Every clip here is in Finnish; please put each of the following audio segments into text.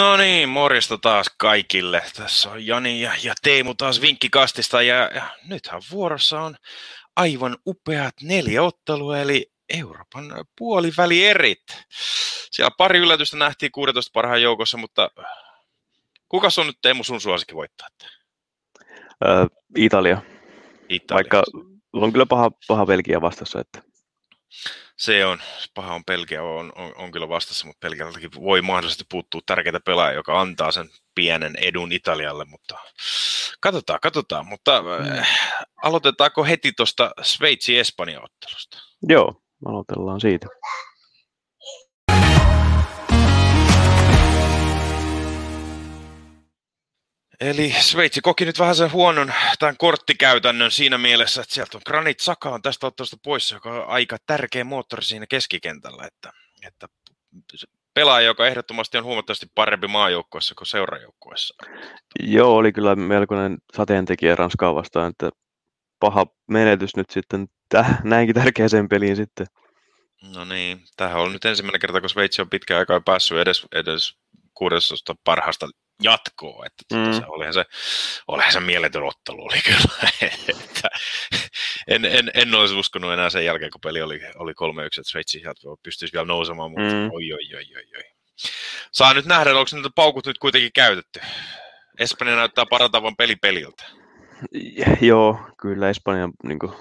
No niin, morjesta taas kaikille. Tässä on Jani ja, ja Teemu taas vinkkikastista ja, ja nythän vuorossa on aivan upeat neljä ottelua, eli Euroopan puolivälierit. Siellä pari yllätystä nähtiin 16 parhaan joukossa, mutta kuka on nyt Teemu sun suosikki voittaa? Äh, Italia. Italia. Vaikka on kyllä paha, paha Belgia vastassa. Että... Se on, paha on Pelkiä on, on, on kyllä vastassa, mutta Pelkialtakin voi mahdollisesti puuttua tärkeitä pelaajia, joka antaa sen pienen edun Italialle, mutta katsotaan, katsotaan. Mutta äh, aloitetaanko heti tuosta Sveitsi-Espanja-ottelusta? Joo, aloitellaan siitä. Eli Sveitsi koki nyt vähän sen huonon tämän korttikäytännön siinä mielessä, että sieltä on Granit Saka on tästä ottelusta pois, joka on aika tärkeä moottori siinä keskikentällä, että, että pelaaja, joka ehdottomasti on huomattavasti parempi maajoukkuessa kuin seurajoukkuessa. Joo, oli kyllä melkoinen sateentekijä Ranskaa vastaan, että paha menetys nyt sitten täh, näinkin tärkeäseen peliin sitten. No niin, tähän on nyt ensimmäinen kerta, kun Sveitsi on pitkään aikaa päässyt edes, edes 16 parhaasta jatkoa. Että tuota, mm. se, olihan, se, olihan se mieletön ottelu oli kyllä. että en, en, en, olisi uskonut enää sen jälkeen, kun peli oli, oli 3-1, että Sveitsi pystyisi vielä nousemaan, mutta mm. oi, oi, oi, oi, oi. Saa nyt nähdä, onko niitä paukut nyt kuitenkin käytetty. Espanja näyttää parantavan peli peliltä. Joo, kyllä Espanja on niin kuin,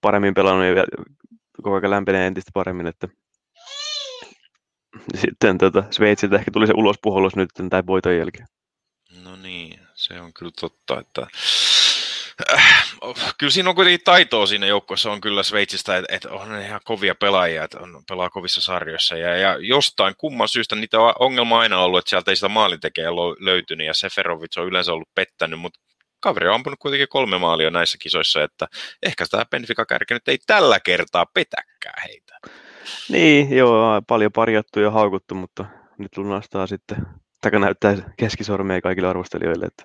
paremmin pelannut ja koko ajan lämpenee entistä paremmin, että sitten tota, Sveitsiltä ehkä tuli se ulospuhallus nyt tai voiton jälkeen. No niin, se on kyllä totta, että äh, kyllä siinä on kuitenkin taitoa siinä joukkueessa on kyllä Sveitsistä, että, että on ihan kovia pelaajia, että on, pelaa kovissa sarjoissa ja, ja jostain kumman syystä niitä on ongelma aina ollut, että sieltä ei sitä maalintekijää löytynyt ja Seferovic on yleensä ollut pettänyt, mutta kaveri on ampunut kuitenkin kolme maalia näissä kisoissa, että ehkä tämä Benfica kärki nyt ei tällä kertaa petäkään heitä. Niin, joo, paljon parjattu ja haukuttu, mutta nyt lunastaa sitten, taka näyttää keskisormea kaikille arvostelijoille. Että...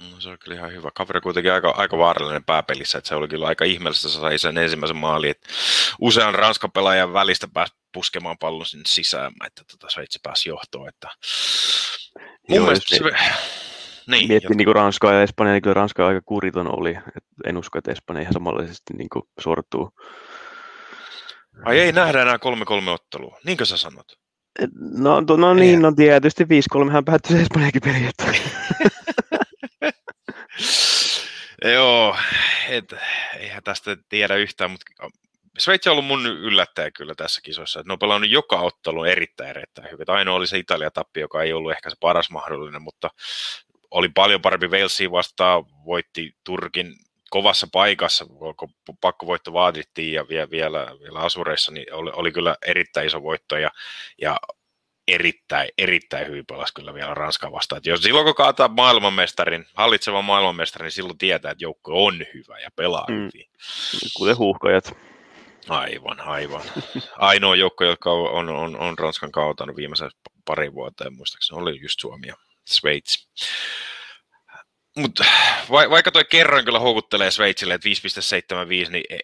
No, se on kyllä ihan hyvä. Kaveri kuitenkin aika, aika vaarallinen pääpelissä, että se oli kyllä aika ihmeellistä, että sai sen ensimmäisen maalin, että usean Ranskan pelaajan välistä pääsi puskemaan pallon sinne sisään, että tota Sveitsi pääsi johtoon. Että... Mun Joo, mielestä se... Niin, Miettii niin Ranskaa ja Espanjaa, niin kyllä Ranska aika kuriton oli. Et en usko, että Espanja ihan samanlaisesti niin sortuu Ai ei nähdä enää 3-3 ottelua, niinkö sä sanot? No, to, no niin, no tietysti 5-3 hän päättyi se Espanjakin peli. Joo, et, eihän tästä tiedä yhtään, mutta Sveitsi on ollut mun yllättäjä kyllä tässä kisossa. ne on pelannut joka ottelu erittäin, erittäin hyvin. Ainoa oli se Italia-tappi, joka ei ollut ehkä se paras mahdollinen, mutta oli paljon parempi Walesia vastaan, voitti Turkin kovassa paikassa, kun pakkovoitto vaadittiin ja vielä, vielä, vielä asureissa, niin oli, oli kyllä erittäin iso voitto ja, ja erittäin, erittäin hyvin pelasi kyllä vielä Ranska vastaan. Että jos silloin kun kaataa maailmanmestarin, hallitsevan maailmanmestarin, niin silloin tietää, että joukko on hyvä ja pelaa mm. hyvin. Kuten huuhkajat. Aivan, aivan. Ainoa joukko, joka on, on, on Ranskan kaatanut viimeisen pari vuoteen, muistaakseni oli just Suomi ja Sveitsi. Va, vaikka toi kerroin kyllä houkuttelee Sveitsille, että 5,75, niin e,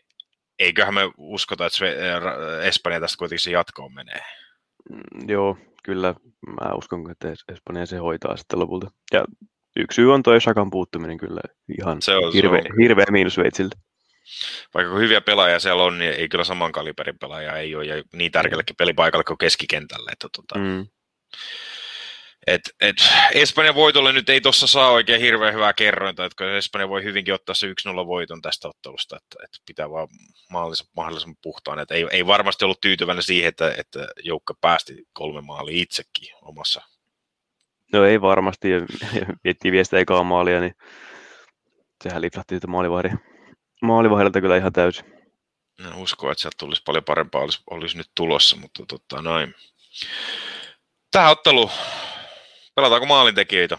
eiköhän me uskota, että Sve- Espanja tästä kuitenkin se jatkoon menee. Mm, joo, kyllä. Mä uskon, että Espanja se hoitaa sitten lopulta. Ja yksi syy on toi Sakan puuttuminen kyllä ihan se on, hirveä, se on. hirveä miinus Sveitsiltä. Vaikka kun hyviä pelaajia siellä on, niin ei kyllä saman kaliberin pelaajia ei ole, ja niin tärkeällekin pelipaikalle kuin keskikentälle. Että tota, mm. Et, et Espanjan voitolle nyt ei tuossa saa oikein hirveän hyvää kerrointa, että Espanja voi hyvinkin ottaa se 1-0 voiton tästä ottelusta, että, että pitää vaan mahdollisimman, mahdollisimman puhtaan. Että ei, ei varmasti ollut tyytyväinen siihen, että, että joukko päästi kolme maalia itsekin omassa. No ei varmasti, ja miettii viestä ekaa maalia, niin sehän lipsahti sitten maalivahdin, maalivahdilta kyllä ihan täysin. No, uskon, että sieltä tulisi paljon parempaa, olisi, olisi nyt tulossa, mutta tota, noin. Tähän ottelu pelataanko maalintekijöitä?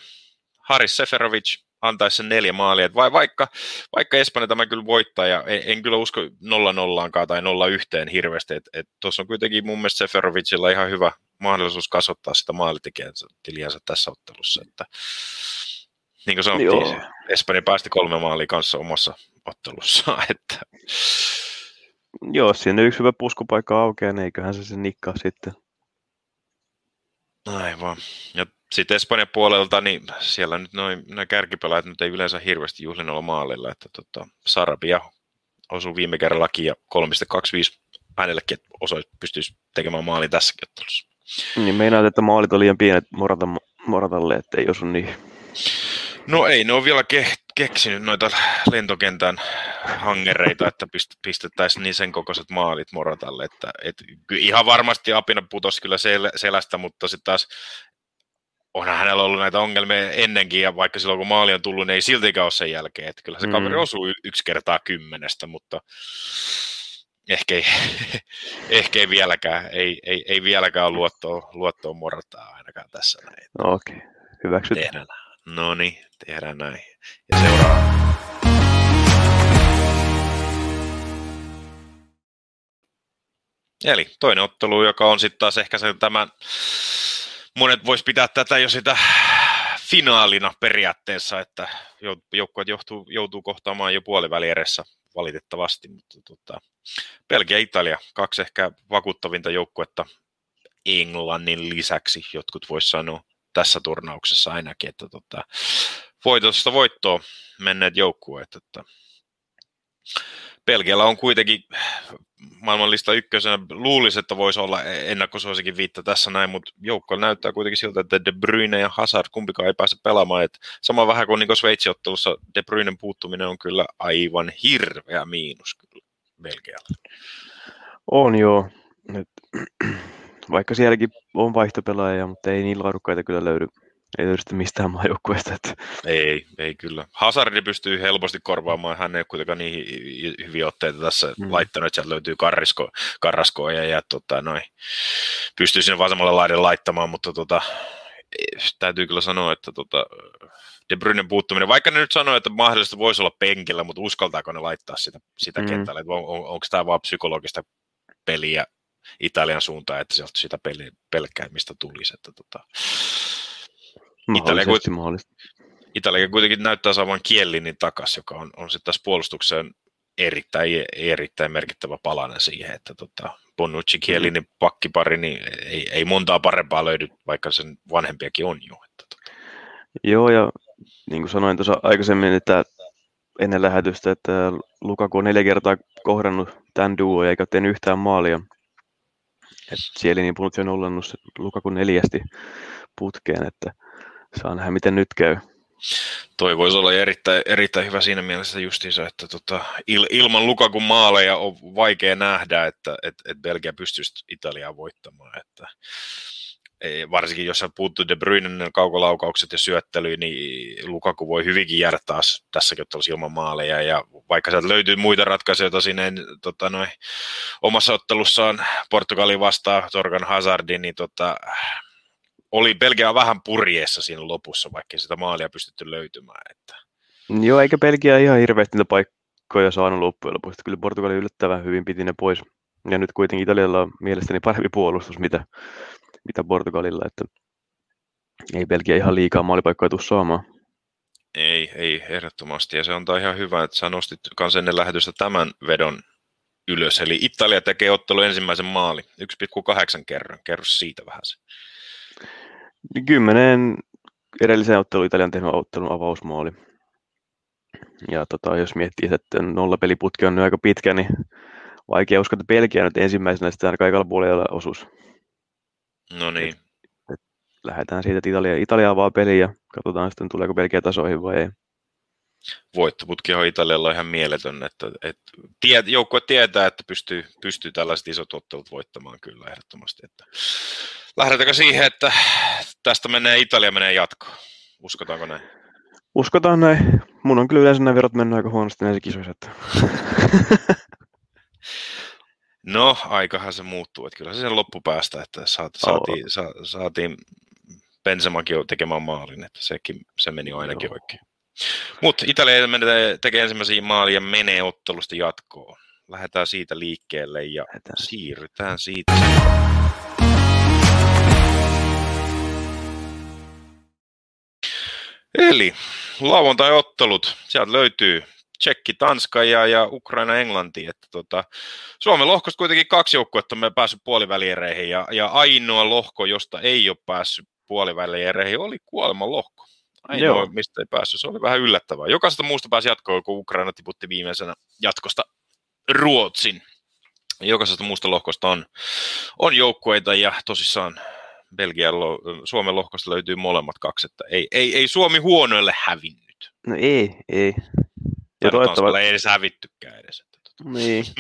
Haris Seferovic antaisi sen neljä maalia, vai vaikka, vaikka Espanja tämä kyllä voittaa, ja en, en kyllä usko 0 nollaankaan tai 0 yhteen hirveästi, tuossa on kuitenkin mun mielestä Seferovicilla ihan hyvä mahdollisuus kasvattaa sitä maalitekijänsä tässä ottelussa, että niin kuin sanottiin, Joo. Espanja päästi kolme maalia kanssa omassa ottelussaan, että Joo, siinä yksi hyvä puskupaikka aukeaa, niin eiköhän se se nikkaa sitten. Aivan. Ja sitten Espanjan puolelta, niin siellä nyt noin, noin kärkipelaajat nyt ei yleensä hirveästi juhlinnolla maalilla, että tota, Sarabia osui viime kerrallakin ja 3,25 hänellekin, että osoit pystyisi tekemään maalin tässäkin ottelussa. Niin meinaat, että maalit oli liian pienet Morata, Moratalle, että ei osu niin. No ei, ne on vielä ke- keksinyt noita lentokentän hangereita, että pist- pistettäisiin niin sen kokoiset maalit Moratalle, että et, ihan varmasti apina putosi kyllä sel- selästä, mutta sitten taas onhan hänellä ollut näitä ongelmia ennenkin, ja vaikka silloin kun maali on tullut, niin ei siltikään ole sen jälkeen, että kyllä se mm. kaveri osuu yksi kertaa kymmenestä, mutta ehkä ei, ehkä ei vieläkään, ei, ei, ei vieläkään luottoa, luottoa morataa ainakaan tässä näin. No, Okei, okay. hyväksytään. No niin, tehdään näin. Ja seuraava. Eli toinen ottelu, joka on sitten taas ehkä se tämä, monet vois pitää tätä jo sitä finaalina periaatteessa, että joukkueet joutuu, joutuu kohtaamaan jo puolivälieressä valitettavasti, mutta tota, Belgia Italia, kaksi ehkä vakuuttavinta joukkuetta Englannin lisäksi, jotkut vois sanoa tässä turnauksessa ainakin, että tota, voitosta voittoa menneet joukkueet. Että Belgialla on kuitenkin maailmanlista ykkösenä, luulisi, että voisi olla ennakkosuosikin viitta tässä näin, mutta joukko näyttää kuitenkin siltä, että De Bruyne ja Hazard kumpikaan ei pääse pelaamaan. Et sama vähän kuin, niin kuin Sveitsiottelussa De Bruynen puuttuminen on kyllä aivan hirveä miinus kyllä Belgialle. On joo. Nyt, vaikka sielläkin on vaihtopelaajia, mutta ei niin laadukkaita kyllä löydy ei löydy mistään maajoukkueesta. Että... Ei, ei kyllä. Hazardi pystyy helposti korvaamaan, hän ei ole kuitenkaan niin hyviä otteita tässä mm. laittanut, että sieltä löytyy karrisko, karraskoa ja, ja tota, noin, pystyy sinne vasemmalle laiden laittamaan, mutta tota, täytyy kyllä sanoa, että tota, De Bruynen puuttuminen, vaikka ne nyt sanoo, että mahdollisesti voisi olla penkillä, mutta uskaltaako ne laittaa sitä, sitä mm. kentälle, on, on, onko tämä vaan psykologista peliä Italian suuntaan, että sieltä sitä peli, pelkkäämistä tulisi. Että tota, Italia, kuitenkin, Italia kuitenkin näyttää saavan Kielinin takas, joka on, on sitten tässä puolustukseen erittäin, erittäin merkittävä palanen siihen, että tota, Bonucci Kielinin mm. pakkipari, niin ei, ei montaa parempaa löydy, vaikka sen vanhempiakin on jo. Että tota. Joo, ja niin kuin sanoin tuossa aikaisemmin, että ennen lähetystä, että Lukaku on neljä kertaa kohdannut tämän duo eikä tehnyt yhtään maalia. Et Sielinin Bonucci on ollut Lukaku neljästi putkeen, että saa nähdä miten nyt käy. Toi voisi olla erittäin, erittäin hyvä siinä mielessä justiinsa, että tota, il, ilman Lukakun maaleja on vaikea nähdä, että et, et Belgia pystyisi Italiaa voittamaan. Että, varsinkin jos puuttuu De Bruynen kaukolaukaukset ja syöttely, niin Lukaku voi hyvinkin jäädä taas tässäkin ottelussa ilman maaleja. Ja vaikka sieltä löytyy muita ratkaisuja sinne tota, noin, omassa ottelussaan Portugalin vastaan Torgan Hazardin, niin tota, oli Belgia vähän purjeessa siinä lopussa, vaikka sitä maalia pystytty löytymään. Että. Joo, eikä Belgia ihan hirveästi niitä paikkoja saanut loppujen lopuksi. Kyllä Portugali yllättävän hyvin piti ne pois. Ja nyt kuitenkin Italialla on mielestäni parempi puolustus, mitä, mitä Portugalilla, että ei Belgia ihan liikaa maalipaikkoja tule saamaan. Ei, ei ehdottomasti. Ja se on ihan hyvä, että sä nostit kans ennen lähetystä tämän vedon ylös. Eli Italia tekee ottelu ensimmäisen maali, 1,8 kerran. Kerro siitä vähän se. Kymmenen edellisen ottelun Italian tehnyt ottelun avausmaali. Ja tota, jos miettii, että nollapeliputki on nyt aika pitkä, niin vaikea uskoa, että Belgia nyt ensimmäisenä sitten aina kaikilla puolella osuus. No niin. Et, et lähdetään siitä, että Italia, Italia avaa peliä ja katsotaan sitten tuleeko Belgia tasoihin vai ei. Voittoputki on Italialla ihan mieletön, että, että tie, joukkue tietää, että pystyy, pystyy tällaiset isot ottelut voittamaan kyllä ehdottomasti. Että Lähdetäänkö siihen, että tästä menee Italia menee jatkoon? Uskotaanko näin? Uskotaan näin. Mun on kyllä yleensä nämä verot mennyt aika huonosti näissä kisoissa. Että... no, aikahan se muuttuu. Että kyllä se sen loppupäästä, että saat, saatiin, sa, saatiin Benzemakin tekemään maalin, että sekin, se meni ainakin Joo. oikein. Mutta Italia menee, tekee ensimmäisiä maalia ja menee ottelusta jatkoon. Lähdetään siitä liikkeelle ja Lähdetään. siirrytään siitä. Eli lauantai-ottelut, sieltä löytyy Tsekki, Tanska ja, ja Ukraina, Englanti. Että tota, Suomen lohkosta kuitenkin kaksi joukkuetta me päässyt puoliväliereihin ja, ja ainoa lohko, josta ei ole päässyt puoliväliereihin, oli kuoleman lohko. Ainoa, Joo. mistä ei päässyt. Se oli vähän yllättävää. Jokaisesta muusta pääsi jatkoon, kun Ukraina tiputti viimeisenä jatkosta Ruotsin. Jokaisesta muusta lohkosta on, on joukkueita ja tosissaan Belgian, Suomen lohkosta löytyy molemmat kaksi, että ei, ei, ei Suomi huonoille hävinnyt. No ei, ei. Ja toivottavasti... ei edes hävittykään edes. Että. Niin.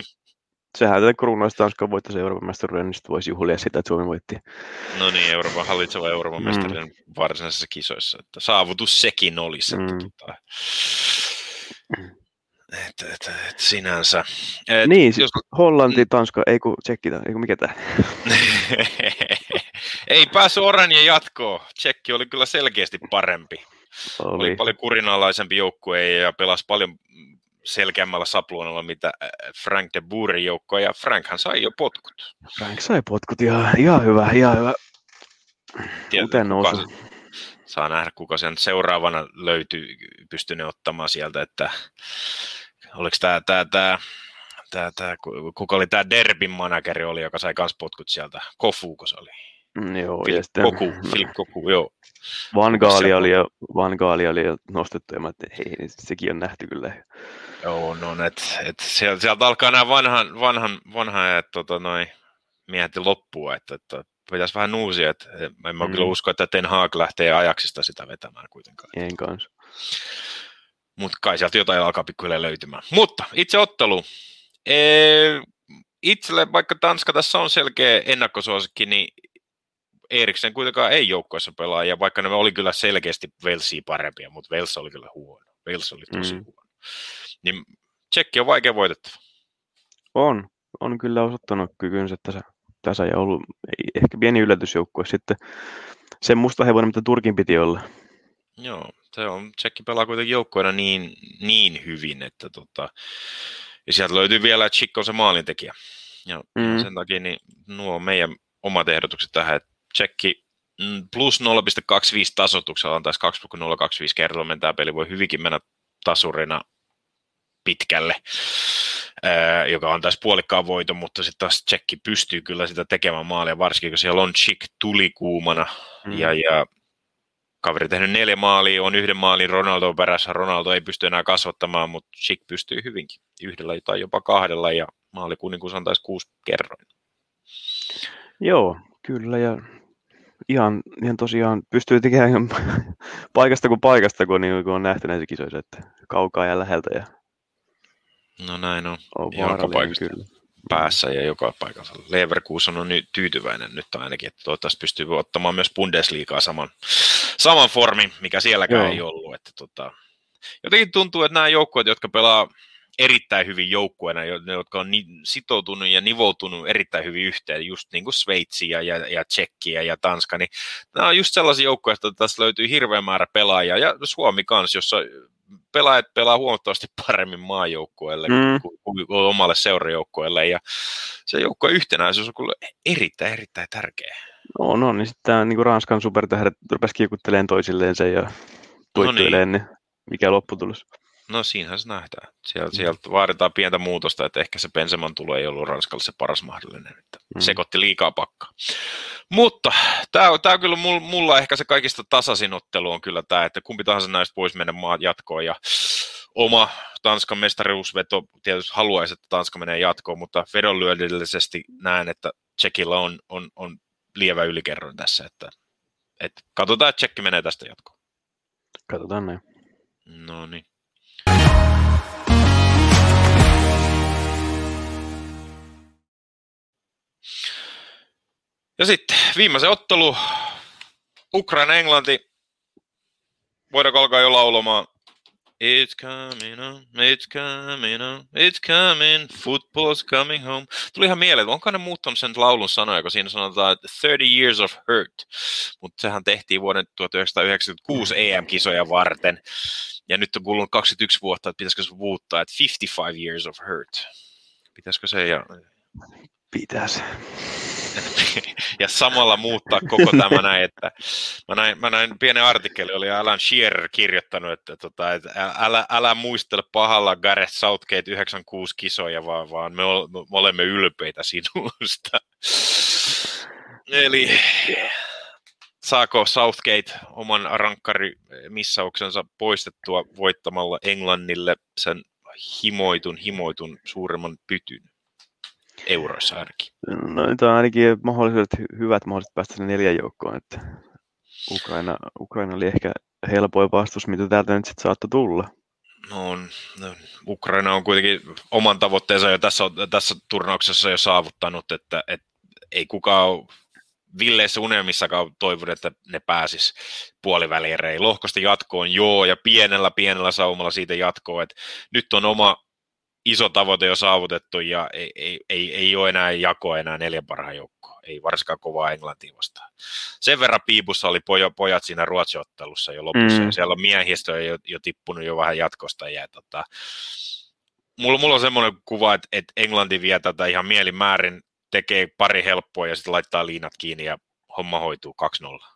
Sehän tätä kruunaista Tanska voittaisi Euroopan mestaruuden, niin sitten voisi juhlia sitä, että Suomi voitti. No niin, Euroopan hallitseva Euroopan mm. mestarien varsinaisissa kisoissa. Että saavutus sekin olisi. Että mm. tota, et, et, et, sinänsä. Et, niin, jos... Hollanti, Tanska, ei kun Tsekki, ei kun mikä tämä? ei päässyt Oranje jatkoon. Tsekki oli kyllä selkeästi parempi. Oli, oli paljon kurinalaisempi joukkue ja pelasi paljon selkeämmällä sapluunalla, mitä Frank de Boerin joukko, ja Frankhan sai jo potkut. Frank sai potkut, ihan, ihan hyvä, ihan hyvä. Kuten nousu. Saa nähdä, kuka sen seuraavana löytyy, pystyy ottamaan sieltä, että oliko tämä, tämä, tämä Tämä, tämä, kuka oli tämä Derbin manageri oli, joka sai kans potkut sieltä, Kofu, kun se oli. Mm, joo, Philip ja sitten... Koku, Philip Koku, joo. Van Gaali oli jo, Van Gaali oli jo nostettu, ja mä että hei, niin sekin on nähty kyllä. Joo, no, et, et sieltä, sieltä, alkaa nämä vanhan, vanhan, vanhan että tota, noi, miehet loppua, että, että pitäisi vähän uusia, että en mä mm. kyllä usko, että Ten Hag lähtee ajaksista sitä vetämään kuitenkaan. En kanssa. Mutta kai sieltä jotain alkaa pikkuhiljaa löytymään. Mutta itse ottelu. Itselle, vaikka Tanska tässä on selkeä ennakkosuosikki, niin Eriksen kuitenkaan ei joukkoissa pelaa, ja vaikka ne oli kyllä selkeästi Velsiä parempia, mutta Vels oli kyllä huono. Vels oli tosi mm. huono. Niin Tsekki on vaikea voitettava. On. On kyllä osoittanut kykynsä tässä, tässä ja ollut ehkä pieni yllätysjoukkue sitten. Sen musta hevonen, mitä Turkin piti olla. Joo, se on, Tsekki pelaa kuitenkin joukkoina niin, niin hyvin, että tota, ja sieltä löytyy vielä Chico se maalintekijä. Ja mm. sen takia niin nuo on meidän omat ehdotukset tähän, että Tsekki mm, plus 0,25 tasotuksella on taas 2,025 kerralla tämä peli voi hyvinkin mennä tasurina pitkälle, ää, joka on tässä puolikkaan voito, mutta sitten taas Tsekki pystyy kyllä sitä tekemään maalia, varsinkin kun siellä on Chick tuli kuumana mm. ja, ja kaveri tehnyt neljä maalia, on yhden maalin Ronaldo perässä, Ronaldo ei pysty enää kasvattamaan, mutta Chick pystyy hyvinkin yhdellä tai jopa kahdella ja maalikuninkus antaisi kuusi kerroin. Joo, kyllä ja ihan, ihan tosiaan pystyy tekemään paikasta kuin paikasta, kun, niin, kun on nähty näissä kisoissa, että kaukaa ja läheltä. Ja no näin on. on joka paikasta kyllä. päässä ja joka paikassa. Leverkusen on nyt tyytyväinen nyt ainakin, että toivottavasti pystyy ottamaan myös Bundesliigaa saman, saman formin, mikä sielläkään Joo. ei ollut. Että tota, jotenkin tuntuu, että nämä joukkueet, jotka pelaa erittäin hyvin joukkueena, jotka on sitoutunut ja nivoutunut erittäin hyvin yhteen, just niin kuin Sveitsi ja, ja, ja Tsekkiä ja Tanska, niin nämä on just sellaisia joukkueita, että tässä löytyy hirveä määrä pelaajia, ja Suomi kanssa, jossa pelaajat pelaa huomattavasti paremmin maajoukkueelle mm. kuin, kuin omalle seurajoukkueelle, ja se joukkueen yhtenäisyys on kyllä erittäin, erittäin tärkeä. No, no niin sitten tämä niin Ranskan supertähdet rupesi kiikuttelemaan toisilleen sen ja tuittuileen, no niin. niin mikä lopputulos? No siinähän se nähdään. Sieltä, mm. sieltä vaaditaan pientä muutosta, että ehkä se Benseman tulo ei ollut Ranskalle se paras mahdollinen. Että mm. Sekoitti liikaa pakkaa. Mutta tämä on, on kyllä mulla ehkä se kaikista tasaisin ottelu on kyllä tämä, että kumpi tahansa näistä voisi mennä maat jatkoon ja oma Tanskan mestariusveto tietysti haluaisi, että Tanska menee jatkoon, mutta vedonlyödellisesti näen, että Tsekillä on, on, on lievä ylikerroin tässä, että, että katsotaan, että Tsekki menee tästä jatkoon. Katsotaan näin. No niin. Ja sitten viimeisen ottelu, Ukraina-Englanti. Voidaanko alkaa jo laulamaan? It's coming on, it's coming on, it's coming, football's coming home. Tuli ihan mieleen, onko ne muuttanut sen laulun sanoja, kun siinä sanotaan, että 30 years of hurt. Mutta sehän tehtiin vuoden 1996 EM-kisoja varten. Ja nyt on kulunut 21 vuotta, että pitäisikö se muuttaa, että 55 years of hurt. Pitäisikö se ja... Pitäisi. ja samalla muuttaa koko tämä näin, että mä näin, mä näin pienen artikkeli, oli Alan Shearer kirjoittanut, että, tota, että älä, älä muistele pahalla Gareth Southgate 96 kisoja, vaan, vaan me, ol, me olemme ylpeitä sinusta. Eli saako Southgate oman rankkarimissauksensa poistettua voittamalla Englannille sen himoitun, himoitun suuremman pytyn? Euroissa ainakin. No nyt on ainakin mahdollisuudet, hyvät mahdollisuudet päästä sinne neljän joukkoon, että Ukraina, Ukraina oli ehkä helpoin vastus, mitä täältä nyt sitten saattoi tulla. No, on, no, Ukraina on kuitenkin oman tavoitteensa jo tässä, tässä turnauksessa jo saavuttanut, että, että ei kukaan ole villeissä unelmissakaan toivonut, että ne pääsis puoliväliereihin. Lohkosta jatkoon, joo, ja pienellä, pienellä saumalla siitä jatkoon, että nyt on oma iso tavoite jo saavutettu ja ei, ei, ei, ei ole enää jakoa enää neljän parhaan joukkoa. Ei varsinkaan kovaa Englantia vastaan. Sen verran piipussa oli pojo, pojat siinä Ruotsiottelussa jo lopussa. Mm. Ja siellä on miehistö jo, jo tippunut jo vähän jatkosta. Ja, tota, mulla, mulla on semmoinen kuva, että, että Englanti vie tätä ihan mielimäärin, tekee pari helppoa ja sitten laittaa liinat kiinni ja homma hoituu 2-0.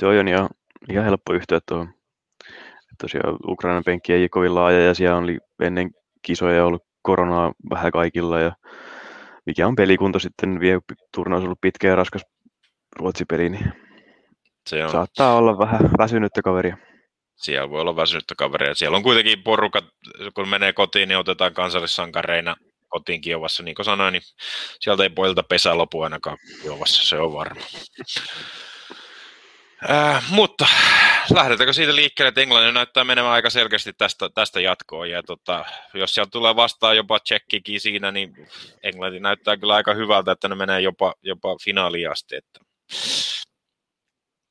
Tuo on ihan, ihan helppo yhtyä tuohon. Tosiaan Ukrainan penkki ei kovin laaja ja siellä oli ennen kisoja ollut koronaa vähän kaikilla ja mikä on pelikunto sitten, vie turnaus ollut pitkä ja raskas ruotsipeli, niin se on. saattaa olla vähän väsynyttä kaveria. Siellä voi olla väsynyttä kaveria. Siellä on kuitenkin porukat, kun menee kotiin, niin otetaan kansallissankareina kotiin Kiovassa, niin kuin sanoin, niin sieltä ei poilta pesä lopu ainakaan Kiovassa, se on varma. Äh, mutta lähdetäänkö siitä liikkeelle, että Englanti näyttää menemään aika selkeästi tästä, tästä jatkoon. Ja tota, jos sieltä tulee vastaan jopa tsekkikin siinä, niin Englanti näyttää kyllä aika hyvältä, että ne menee jopa, jopa finaaliin asti. Että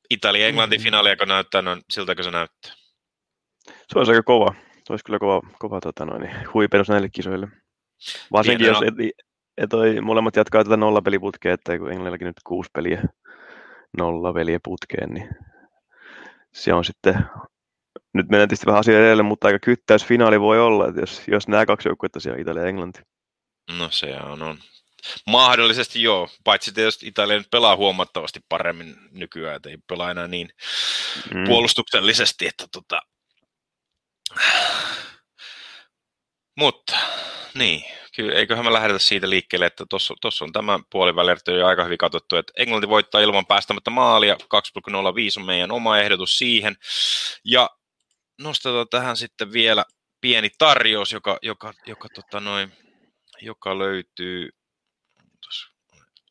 Italia-Englanti mm. finaali, joka näyttää, no siltäkö se näyttää? Se olisi aika kova. Se olisi kyllä kova, kova tota noin, huipennus näille kisoille. Varsinkin Pienenä... jos et, et toi, molemmat jatkaa tätä nollapeliputkea, että kun Englannillakin nyt kuusi peliä nolla peliä putkeen, niin se on sitten, nyt mennään tietysti vähän asia edelle, mutta aika kyttäys finaali voi olla, että jos, jos nämä kaksi joukkuetta siellä Italia ja Englanti. No se on, on. Mahdollisesti joo, paitsi tietysti Italia nyt pelaa huomattavasti paremmin nykyään, että ei pelaa enää niin mm. puolustuksellisesti, että tota... Mutta, niin, kyllä, eiköhän me lähdetä siitä liikkeelle, että tuossa on tämä puolivälierto jo aika hyvin katsottu, että Englanti voittaa ilman päästämättä maalia, 2,05 on meidän oma ehdotus siihen, ja nostetaan tähän sitten vielä pieni tarjous, joka, joka, joka, tota noin, joka löytyy,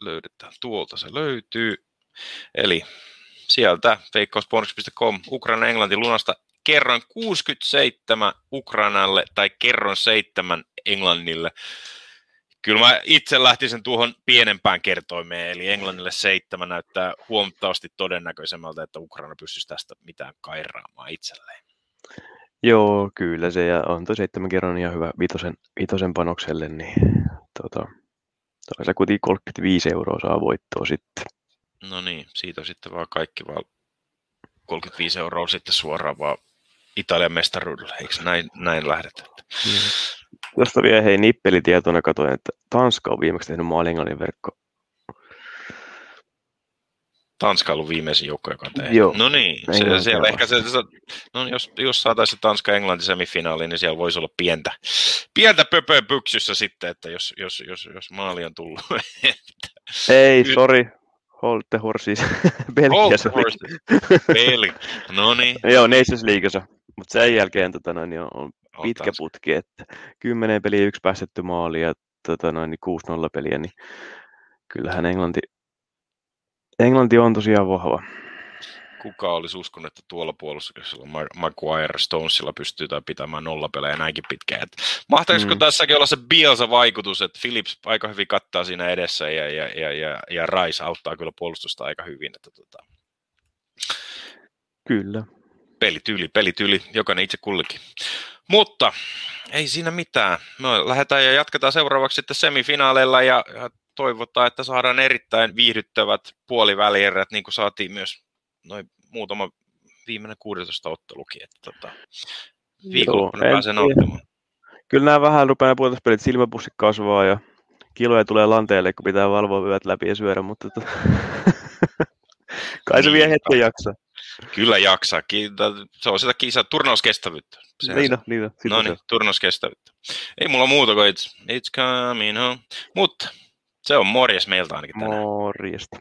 löydetään? Tuolta se löytyy, eli sieltä veikkausbonus.com Ukraina Englanti lunasta. Kerran 67 Ukrainalle tai kerron 7 Englannille. Kyllä mä itse lähtisin tuohon pienempään kertoimeen, eli Englannille seitsemän näyttää huomattavasti todennäköisemmältä, että Ukraina pystyisi tästä mitään kairaamaan itselleen. Joo, kyllä se, ja on tuo seitsemän kerran ihan hyvä vitosen, vitosen panokselle, niin tota, se kuitenkin 35 euroa saa voittoa sitten. No niin, siitä sitten vaan kaikki vaan 35 euroa sitten suoraan vaan Italian mestaruudelle, eikö näin, näin lähdetä? Mm. Tuosta vielä hei nippelitietona katsoin, että Tanska on viimeksi tehnyt maalin englannin verkko. Tanska on ollut viimeisin joukko, joka on tehnyt. Joo. No niin, se, siellä ehkä se, se, no jos, jos saataisiin Tanska-Englanti semifinaali, niin siellä voisi olla pientä, pientä pöpöä pyksyssä sitten, että jos, jos, jos, jos maali on tullut. Ei, sorry, Hold the horses. Belgiassa. Hold the horses. Belgi. No niin. Joo, Nations Leagueissa. Mutta sen jälkeen tota, noin, on pitkä putki, että kymmenen peliä yksi päästetty maali ja tota, noin, niin 6-0 peliä, niin kyllähän Englanti, Englanti on tosiaan vahva. Kuka olisi uskonut, että tuolla puolustuksella Maguire Stonesilla pystyy tai pitämään nollapelejä näinkin pitkään. Että mahtaisiko mm. tässäkin olla se Bielsa-vaikutus, että Philips aika hyvin kattaa siinä edessä ja, ja, ja, ja, ja Rice auttaa kyllä puolustusta aika hyvin. Että tota... Kyllä. Pelityyli, pelityyli, jokainen itse kullekin. Mutta ei siinä mitään. Me lähdetään ja jatketaan seuraavaksi sitten semifinaaleilla ja, toivotaan, että saadaan erittäin viihdyttävät puolivälierät, niin kuin saatiin myös noin muutama viimeinen 16 ottelukin, että tota, viikonloppuna pääsee nauttimaan. Kyllä nämä vähän rupeaa puolitoispelit silmäpussit kasvaa ja kiloja tulee lanteelle, kun pitää valvoa yöt läpi ja syödä, mutta tota... kai se vie hetken jaksaa. Kyllä jaksaa. Se on sitä kisa, turnauskestävyyttä. Sehän niin, no, niin, no, no niin, turnauskestävyyttä. Ei mulla muuta kuin it's, it's coming home. Mutta se on morjes meiltä ainakin tänään. Morjesta.